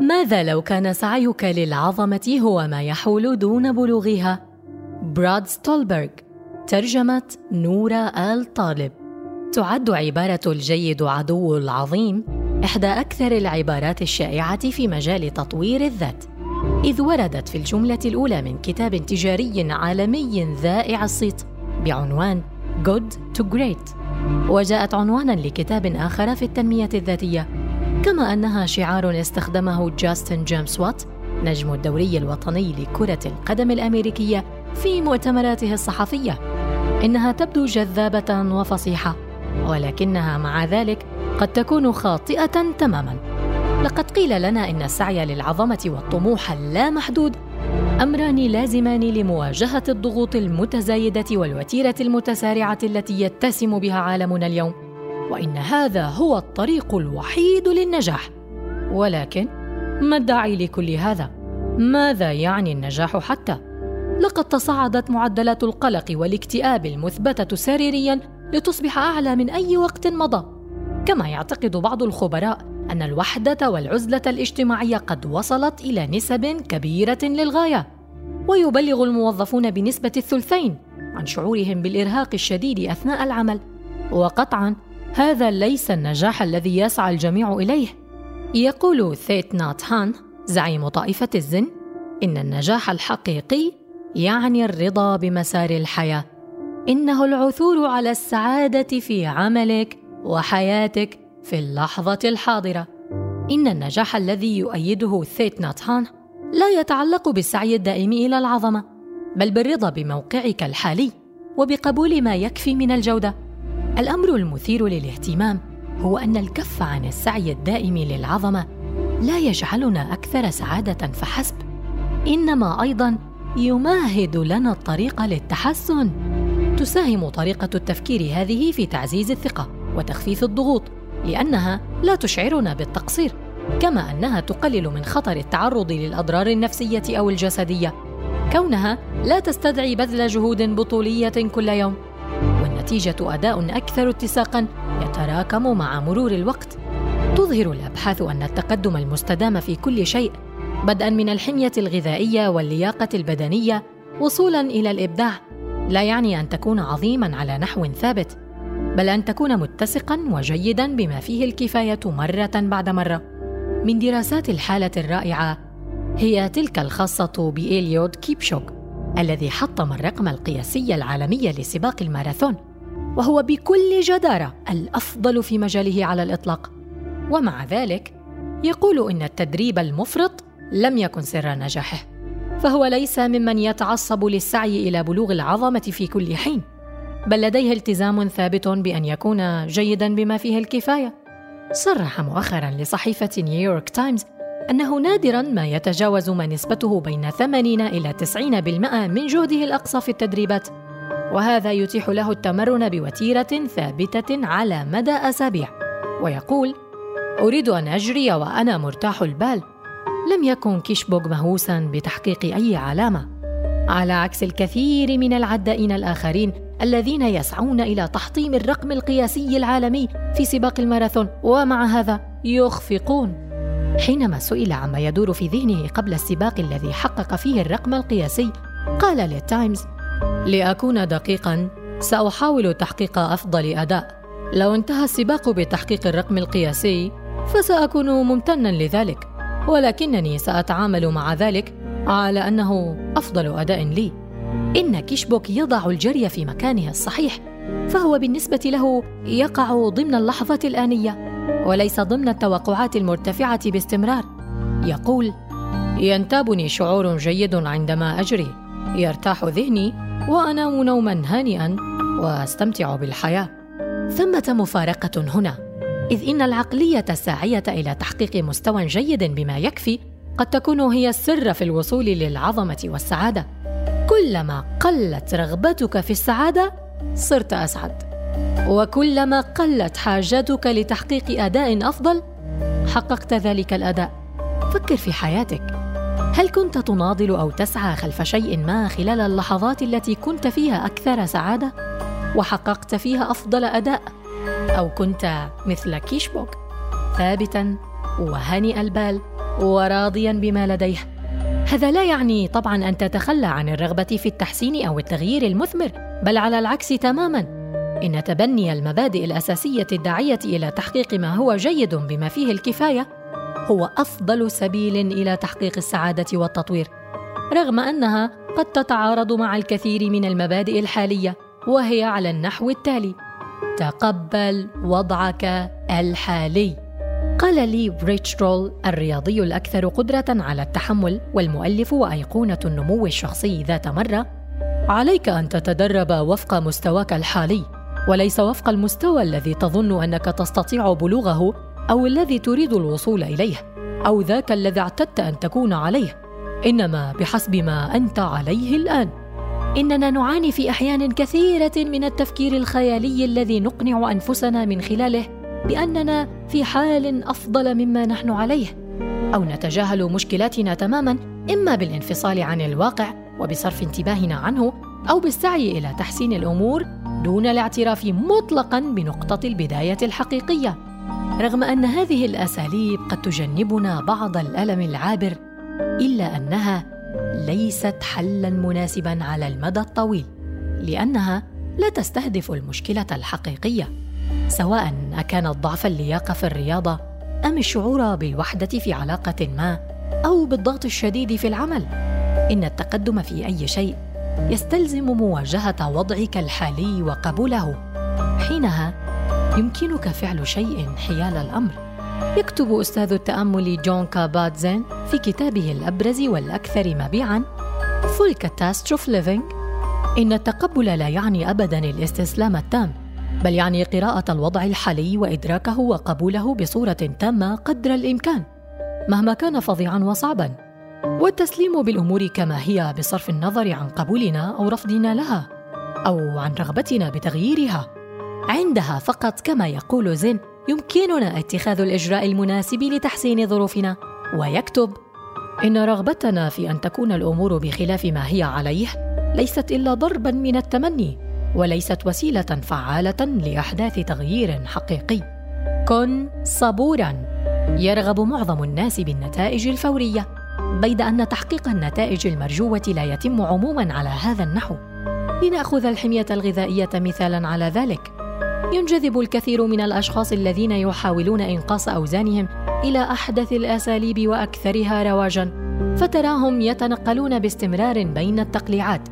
ماذا لو كان سعيك للعظمة هو ما يحول دون بلوغها؟ براد ستولبرغ ترجمة نورة آل طالب. تعد عبارة الجيد عدو العظيم إحدى أكثر العبارات الشائعة في مجال تطوير الذات. إذ وردت في الجملة الأولى من كتاب تجاري عالمي ذائع الصيت بعنوان Good to Great. وجاءت عنوانا لكتاب آخر في التنمية الذاتية. كما أنها شعار استخدمه جاستن جيمس وات نجم الدوري الوطني لكرة القدم الأمريكية في مؤتمراته الصحفية. إنها تبدو جذابة وفصيحة ولكنها مع ذلك قد تكون خاطئة تماما. لقد قيل لنا إن السعي للعظمة والطموح اللامحدود أمران لازمان لمواجهة الضغوط المتزايدة والوتيرة المتسارعة التي يتسم بها عالمنا اليوم. وإن هذا هو الطريق الوحيد للنجاح. ولكن ما الداعي لكل هذا؟ ماذا يعني النجاح حتى؟ لقد تصاعدت معدلات القلق والاكتئاب المثبتة سريريا لتصبح أعلى من أي وقت مضى. كما يعتقد بعض الخبراء أن الوحدة والعزلة الاجتماعية قد وصلت إلى نسب كبيرة للغاية. ويبلغ الموظفون بنسبة الثلثين عن شعورهم بالإرهاق الشديد أثناء العمل. وقطعا هذا ليس النجاح الذي يسعى الجميع إليه. يقول ثيت نات هان زعيم طائفة الزن إن النجاح الحقيقي يعني الرضا بمسار الحياة. إنه العثور على السعادة في عملك وحياتك في اللحظة الحاضرة. إن النجاح الذي يؤيده ثيت ناتهان لا يتعلق بالسعي الدائم إلى العظمة بل بالرضا بموقعك الحالي وبقبول ما يكفي من الجودة. الأمر المثير للاهتمام هو أن الكف عن السعي الدائم للعظمة لا يجعلنا أكثر سعادة فحسب إنما أيضا يمهد لنا الطريق للتحسن. تساهم طريقة التفكير هذه في تعزيز الثقة وتخفيف الضغوط لأنها لا تشعرنا بالتقصير كما أنها تقلل من خطر التعرض للأضرار النفسية أو الجسدية كونها لا تستدعي بذل جهود بطولية كل يوم. والنتيجة أداء أكثر اتساقا يتراكم مع مرور الوقت. تظهر الأبحاث أن التقدم المستدام في كل شيء بدءا من الحمية الغذائية واللياقة البدنية وصولا إلى الإبداع لا يعني أن تكون عظيما على نحو ثابت بل أن تكون متسقا وجيدا بما فيه الكفاية مرة بعد مرة. من دراسات الحالة الرائعة هي تلك الخاصة بإليود كيبشوك الذي حطم الرقم القياسي العالمي لسباق الماراثون. وهو بكل جدارة الأفضل في مجاله على الإطلاق. ومع ذلك يقول إن التدريب المفرط لم يكن سر نجاحه فهو ليس ممن يتعصب للسعي إلى بلوغ العظمة في كل حين بل لديه التزام ثابت بأن يكون جيدا بما فيه الكفاية. صرح مؤخرا لصحيفة نيويورك تايمز أنه نادرا ما يتجاوز ما نسبته بين 80 إلى 90% من جهده الأقصى في التدريبات. وهذا يتيح له التمرن بوتيرة ثابتة على مدى أسابيع. ويقول أريد أن أجري وأنا مرتاح البال. لم يكن كيشبوغ مهووسا بتحقيق أي علامة. على عكس الكثير من العدائين الآخرين الذين يسعون إلى تحطيم الرقم القياسي العالمي في سباق الماراثون ومع هذا يخفقون. حينما سئل عما يدور في ذهنه قبل السباق الذي حقق فيه الرقم القياسي قال للتايمز لأكون دقيقا سأحاول تحقيق أفضل أداء. لو انتهى السباق بتحقيق الرقم القياسي فسأكون ممتنا لذلك. ولكنني سأتعامل مع ذلك على أنه أفضل أداء لي. إن كيشبوك يضع الجري في مكانه الصحيح فهو بالنسبة له يقع ضمن اللحظة الآنية وليس ضمن التوقعات المرتفعة باستمرار. يقول ينتابني شعور جيد عندما أجري. يرتاح ذهني وأنام نوما هانئا وأستمتع بالحياة. ثمة مفارقة هنا. إذ إن العقلية الساعية إلى تحقيق مستوى جيد بما يكفي قد تكون هي السر في الوصول للعظمة والسعادة. كلما قلت رغبتك في السعادة صرت أسعد. وكلما قلت حاجتك لتحقيق أداء أفضل حققت ذلك الأداء. فكر في حياتك. هل كنت تناضل أو تسعى خلف شيء ما خلال اللحظات التي كنت فيها أكثر سعادة وحققت فيها أفضل أداء؟ أو كنت مثل كيشبوك ثابتا وهانئ البال وراضيا بما لديه؟ هذا لا يعني طبعا أن تتخلى عن الرغبة في التحسين أو التغيير المثمر بل على العكس تماما. إن تبني المبادئ الأساسية الداعية إلى تحقيق ما هو جيد بما فيه الكفاية هو أفضل سبيل إلى تحقيق السعادة والتطوير رغم أنها قد تتعارض مع الكثير من المبادئ الحالية وهي على النحو التالي تقبل وضعك الحالي. قال لي رول الرياضي الأكثر قدرة على التحمل والمؤلف وأيقونة النمو الشخصي ذات مرة عليك أن تتدرب وفق مستواك الحالي وليس وفق المستوى الذي تظن أنك تستطيع بلوغه أو الذي تريد الوصول إليه أو ذاك الذي اعتدت أن تكون عليه. إنما بحسب ما أنت عليه الآن. إننا نعاني في أحيان كثيرة من التفكير الخيالي الذي نقنع أنفسنا من خلاله بأننا في حال أفضل مما نحن عليه. أو نتجاهل مشكلاتنا تماما إما بالانفصال عن الواقع وبصرف انتباهنا عنه أو بالسعي إلى تحسين الأمور دون الاعتراف مطلقا بنقطة البداية الحقيقية. رغم أن هذه الأساليب قد تجنبنا بعض الألم العابر إلا أنها ليست حلا مناسبا على المدى الطويل لأنها لا تستهدف المشكلة الحقيقية سواء اكانت ضعف اللياقة في الرياضة أم الشعور بالوحده في علاقة ما أو بالضغط الشديد في العمل. إن التقدم في أي شيء يستلزم مواجهة وضعك الحالي وقبوله. حينها يمكنك فعل شيء حيال الأمر. يكتب أستاذ التأمل جون كابات زين في كتابه الأبرز والأكثر مبيعاً Full Catastrophe Living. إن التقبل لا يعني أبداً الاستسلام التام بل يعني قراءة الوضع الحالي وإدراكه وقبوله بصورة تامة قدر الإمكان مهما كان فظيعاً وصعباً. والتسليم بالأمور كما هي بصرف النظر عن قبولنا أو رفضنا لها أو عن رغبتنا بتغييرها. عندها فقط كما يقول زين يمكننا اتخاذ الإجراء المناسب لتحسين ظروفنا. ويكتب إن رغبتنا في أن تكون الأمور بخلاف ما هي عليه ليست إلا ضربا من التمني وليست وسيلة فعالة لأحداث تغيير حقيقي. كن صبورا. يرغب معظم الناس بالنتائج الفورية بيد أن تحقيق النتائج المرجوة لا يتم عموما على هذا النحو. لنأخذ الحمية الغذائية مثالا على ذلك. ينجذب الكثير من الأشخاص الذين يحاولون إنقاص أوزانهم إلى أحدث الأساليب وأكثرها رواجا فتراهم يتنقلون باستمرار بين التقليعات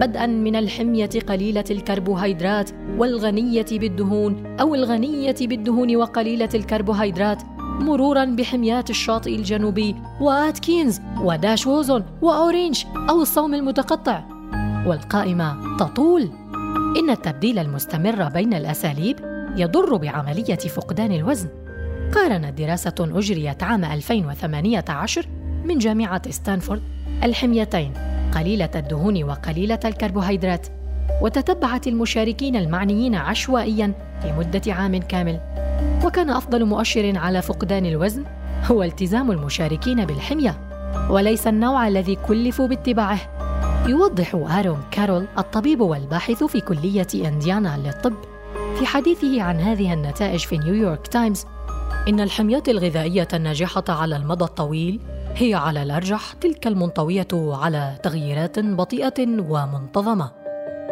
بدءا من الحمية قليلة الكربوهيدرات والغنية بالدهون أو الغنية بالدهون وقليلة الكربوهيدرات مرورا بحميات الشاطئ الجنوبي وآتكينز وداش ووزون وأورينج أو الصوم المتقطع. والقائمة تطول. إن التبديل المستمر بين الأساليب يضر بعملية فقدان الوزن. قارنت دراسة أجريت عام 2018 من جامعة ستانفورد الحميتين قليلة الدهون وقليلة الكربوهيدرات، وتتبعت المشاركين المعنيين عشوائياً لمدة عام كامل. وكان أفضل مؤشر على فقدان الوزن هو التزام المشاركين بالحمية، وليس النوع الذي كلفوا باتباعه. يوضح آرون كارول الطبيب والباحث في كلية إنديانا للطب في حديثه عن هذه النتائج في نيويورك تايمز إن الحميات الغذائية الناجحة على المدى الطويل هي على الأرجح تلك المنطوية على تغييرات بطيئة ومنتظمة.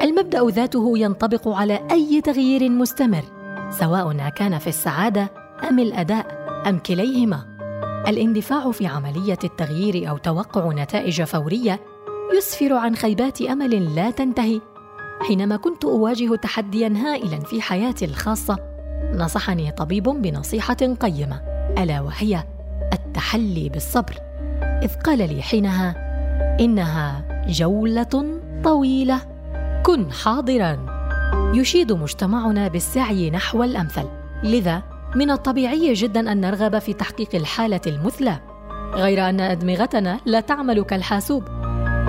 المبدأ ذاته ينطبق على أي تغيير مستمر، سواء كان في السعادة أم الأداء أم كليهما. الاندفاع في عملية التغيير أو توقع نتائج فورية يسفر عن خيبات أمل لا تنتهي. حينما كنت أواجه تحديا هائلا في حياتي الخاصة نصحني طبيب بنصيحة قيمة. ألا وهي التحلي بالصبر. إذ قال لي حينها إنها جولة طويلة. كن حاضرا. يشيد مجتمعنا بالسعي نحو الأمثل. لذا من الطبيعي جدا أن نرغب في تحقيق الحالة المثلى. غير أن أدمغتنا لا تعمل كالحاسوب.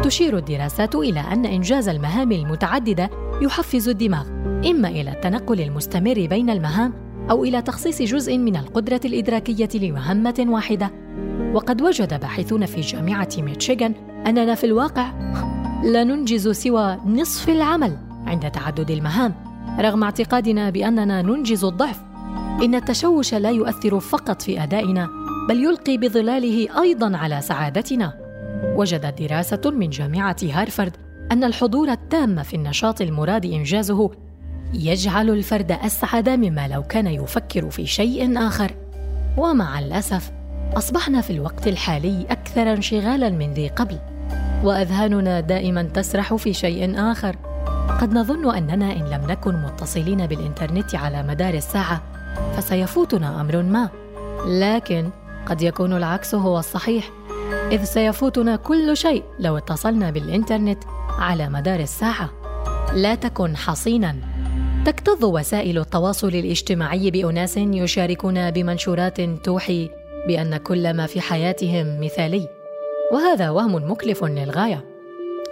تشير الدراسات إلى أن إنجاز المهام المتعددة يحفز الدماغ إما إلى التنقل المستمر بين المهام أو إلى تخصيص جزء من القدرة الإدراكية لمهمة واحدة. وقد وجد باحثون في جامعة ميتشيغان أننا في الواقع لا ننجز سوى نصف العمل عند تعدد المهام رغم اعتقادنا بأننا ننجز الضعف. إن التشوش لا يؤثر فقط في أدائنا بل يلقي بظلاله أيضا على سعادتنا. وجدت دراسة من جامعة هارفارد أن الحضور التام في النشاط المراد إنجازه يجعل الفرد أسعد مما لو كان يفكر في شيء آخر. ومع الأسف أصبحنا في الوقت الحالي أكثر انشغالا من ذي قبل وأذهاننا دائما تسرح في شيء آخر. قد نظن أننا إن لم نكن متصلين بالإنترنت على مدار الساعة فسيفوتنا أمر ما. لكن قد يكون العكس هو الصحيح. إذ سيفوتنا كل شيء لو اتصلنا بالإنترنت على مدار الساعة. لا تكن حصينا. تكتظ وسائل التواصل الاجتماعي بأناس يشاركون بمنشورات توحي بأن كل ما في حياتهم مثالي. وهذا وهم مكلف للغاية.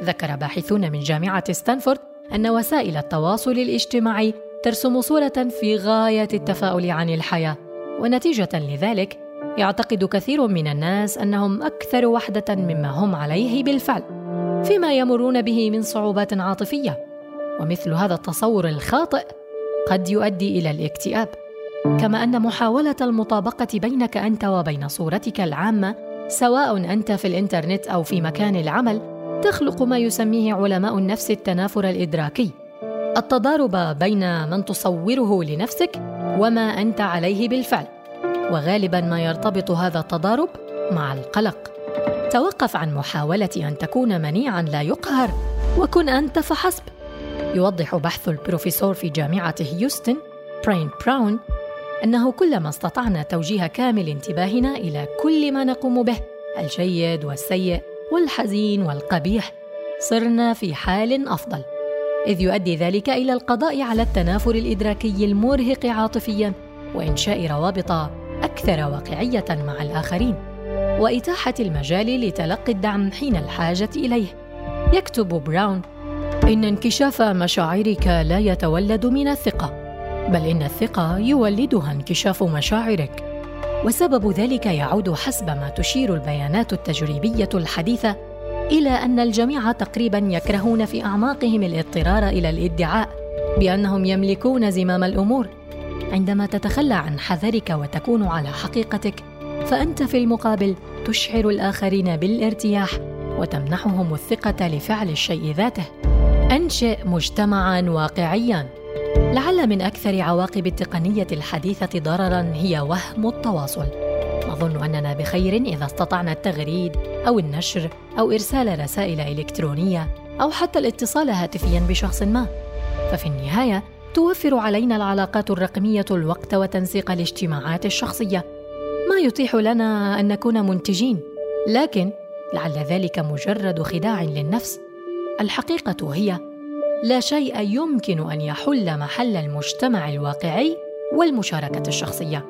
ذكر باحثون من جامعة ستانفورد أن وسائل التواصل الاجتماعي ترسم صورة في غاية التفاؤل عن الحياة. ونتيجة لذلك يعتقد كثير من الناس أنهم أكثر وحدة مما هم عليه بالفعل فيما يمرون به من صعوبات عاطفية. ومثل هذا التصور الخاطئ قد يؤدي إلى الاكتئاب. كما أن محاولة المطابقة بينك أنت وبين صورتك العامة سواء أنت في الإنترنت أو في مكان العمل تخلق ما يسميه علماء النفس التنافر الإدراكي. التضارب بين من تصوره لنفسك وما أنت عليه بالفعل. وغالبا ما يرتبط هذا التضارب مع القلق. توقف عن محاولة أن تكون منيعا لا يقهر وكن أنت فحسب. يوضح بحث البروفيسور في جامعة هيوستن براين براون أنه كلما استطعنا توجيه كامل انتباهنا إلى كل ما نقوم به الجيد والسيء والحزين والقبيح صرنا في حال أفضل. إذ يؤدي ذلك إلى القضاء على التنافر الإدراكي المرهق عاطفيا وإنشاء روابط أكثر واقعية مع الآخرين وإتاحة المجال لتلقي الدعم حين الحاجة إليه. يكتب براون إن انكشاف مشاعرك لا يتولد من الثقة بل إن الثقة يولدها انكشاف مشاعرك. وسبب ذلك يعود حسب ما تشير البيانات التجريبية الحديثة إلى أن الجميع تقريبا يكرهون في أعماقهم الاضطرار إلى الادعاء بأنهم يملكون زمام الأمور. عندما تتخلى عن حذرك وتكون على حقيقتك فأنت في المقابل تشعر الآخرين بالارتياح وتمنحهم الثقة لفعل الشيء ذاته. أنشئ مجتمعا واقعيا. لعل من أكثر عواقب التقنية الحديثة ضررا هي وهم التواصل. نظن أننا بخير إذا استطعنا التغريد أو النشر أو إرسال رسائل إلكترونية أو حتى الاتصال هاتفيا بشخص ما. ففي النهاية توفر علينا العلاقات الرقمية الوقت وتنسيق الاجتماعات الشخصية. ما يتيح لنا أن نكون منتجين لكن لعل ذلك مجرد خداع للنفس. الحقيقة هي لا شيء يمكن أن يحل محل المجتمع الواقعي والمشاركة الشخصية.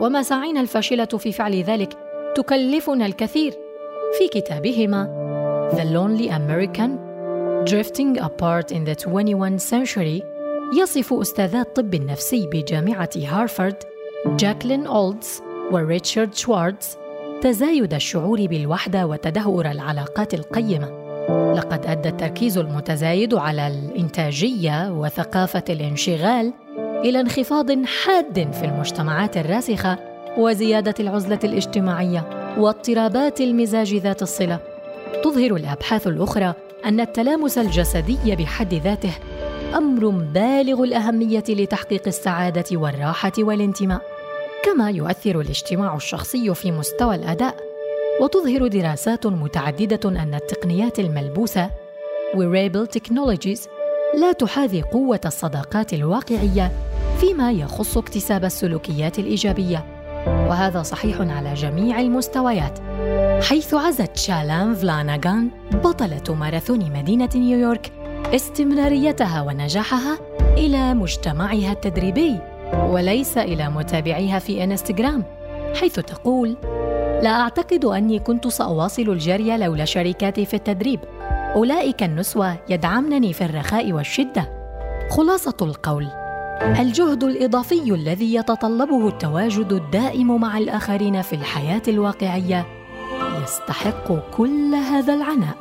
ومساعينا الفاشلة في فعل ذلك تكلفنا الكثير. في كتابهما The Lonely American Drifting Apart in the 21st Century يصف أستاذا الطب النفسي بجامعة هارفارد جاكلين أولدز وريتشارد شوارتز تزايد الشعور بالوحدة وتدهور العلاقات القيمة. لقد أدى التركيز المتزايد على الإنتاجية وثقافة الانشغال إلى انخفاض حاد في المجتمعات الراسخة وزيادة العزلة الاجتماعية واضطرابات المزاج ذات الصلة. تظهر الأبحاث الأخرى أن التلامس الجسدي بحد ذاته أمر بالغ الأهمية لتحقيق السعادة والراحة والانتماء كما يؤثر الاجتماع الشخصي في مستوى الأداء وتظهر دراسات متعددة أن التقنيات الملبوسة wearable technologies لا تحاذي قوة الصداقات الواقعية فيما يخص اكتساب السلوكيات الإيجابية. وهذا صحيح على جميع المستويات حيث عزت شالان فلاناغان بطلة ماراثون مدينة نيويورك استمراريتها ونجاحها إلى مجتمعها التدريبي وليس إلى متابعيها في إنستغرام حيث تقول لا أعتقد أني كنت سأواصل الجري لولا شركاتي في التدريب. أولئك النسوة يدعمنني في الرخاء والشدة. خلاصة القول. الجهد الإضافي الذي يتطلبه التواجد الدائم مع الآخرين في الحياة الواقعية يستحق كل هذا العناء.